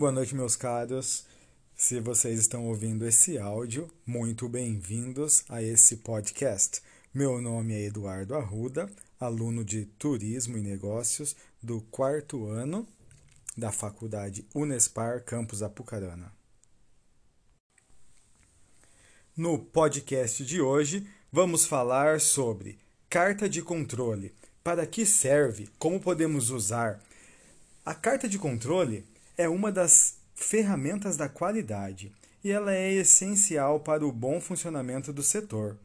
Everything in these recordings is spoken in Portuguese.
Boa noite, meus caros. Se vocês estão ouvindo esse áudio, muito bem-vindos a esse podcast. Meu nome é Eduardo Arruda, aluno de Turismo e Negócios do quarto ano da Faculdade Unespar Campus Apucarana. No podcast de hoje, vamos falar sobre carta de controle. Para que serve? Como podemos usar? A carta de controle é uma das ferramentas da qualidade e ela é essencial para o bom funcionamento do setor.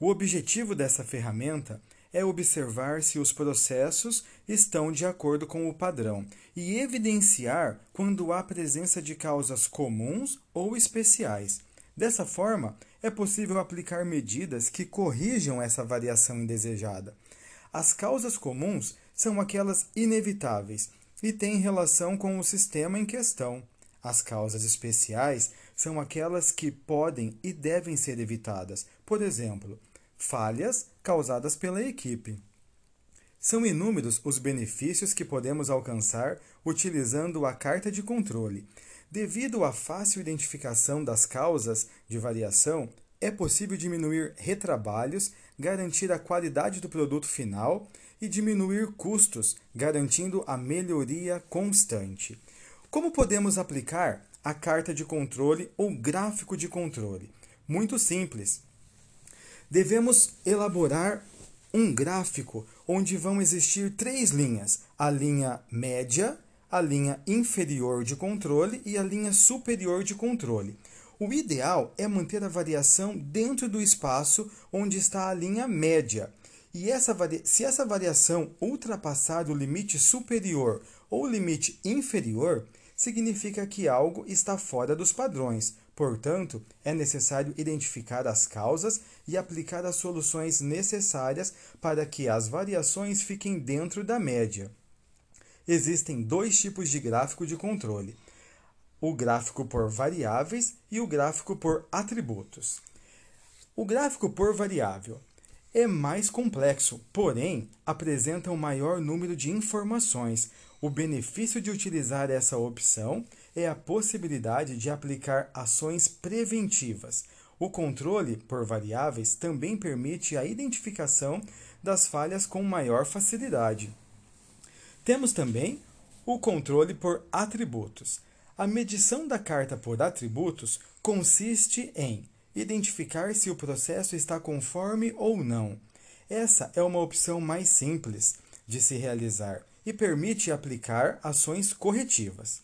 O objetivo dessa ferramenta é observar se os processos estão de acordo com o padrão e evidenciar quando há presença de causas comuns ou especiais. Dessa forma, é possível aplicar medidas que corrijam essa variação indesejada. As causas comuns são aquelas inevitáveis e têm relação com o sistema em questão. As causas especiais são aquelas que podem e devem ser evitadas, por exemplo, falhas causadas pela equipe. São inúmeros os benefícios que podemos alcançar utilizando a carta de controle. Devido à fácil identificação das causas de variação, é possível diminuir retrabalhos, garantir a qualidade do produto final e diminuir custos, garantindo a melhoria constante. Como podemos aplicar a carta de controle ou gráfico de controle? Muito simples. Devemos elaborar um gráfico onde vão existir três linhas: a linha média, a linha inferior de controle e a linha superior de controle. O ideal é manter a variação dentro do espaço onde está a linha média. E essa se essa variação ultrapassar o limite superior ou limite inferior, significa que algo está fora dos padrões. Portanto, é necessário identificar as causas e aplicar as soluções necessárias para que as variações fiquem dentro da média. Existem dois tipos de gráfico de controle: o gráfico por variáveis e o gráfico por atributos. O gráfico por variável é mais complexo, porém apresenta um maior número de informações. O benefício de utilizar essa opção é a possibilidade de aplicar ações preventivas. O controle por variáveis também permite a identificação das falhas com maior facilidade. Temos também o controle por atributos. A medição da carta por atributos consiste em identificar se o processo está conforme ou não. Essa é uma opção mais simples de se realizar e permite aplicar ações corretivas.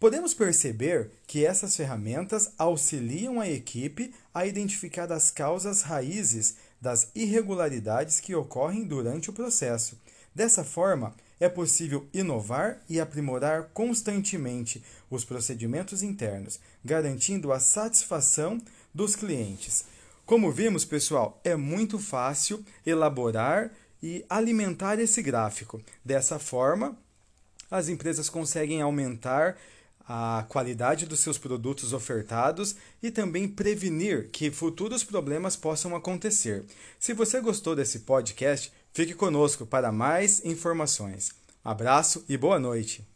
Podemos perceber que essas ferramentas auxiliam a equipe a identificar as causas raízes das irregularidades que ocorrem durante o processo. Dessa forma, é possível inovar e aprimorar constantemente os procedimentos internos, garantindo a satisfação dos clientes. Como vimos, pessoal, é muito fácil elaborar e alimentar esse gráfico. Dessa forma, as empresas conseguem aumentar a qualidade dos seus produtos ofertados e também prevenir que futuros problemas possam acontecer. Se você gostou desse podcast, fique conosco para mais informações. Abraço e boa noite!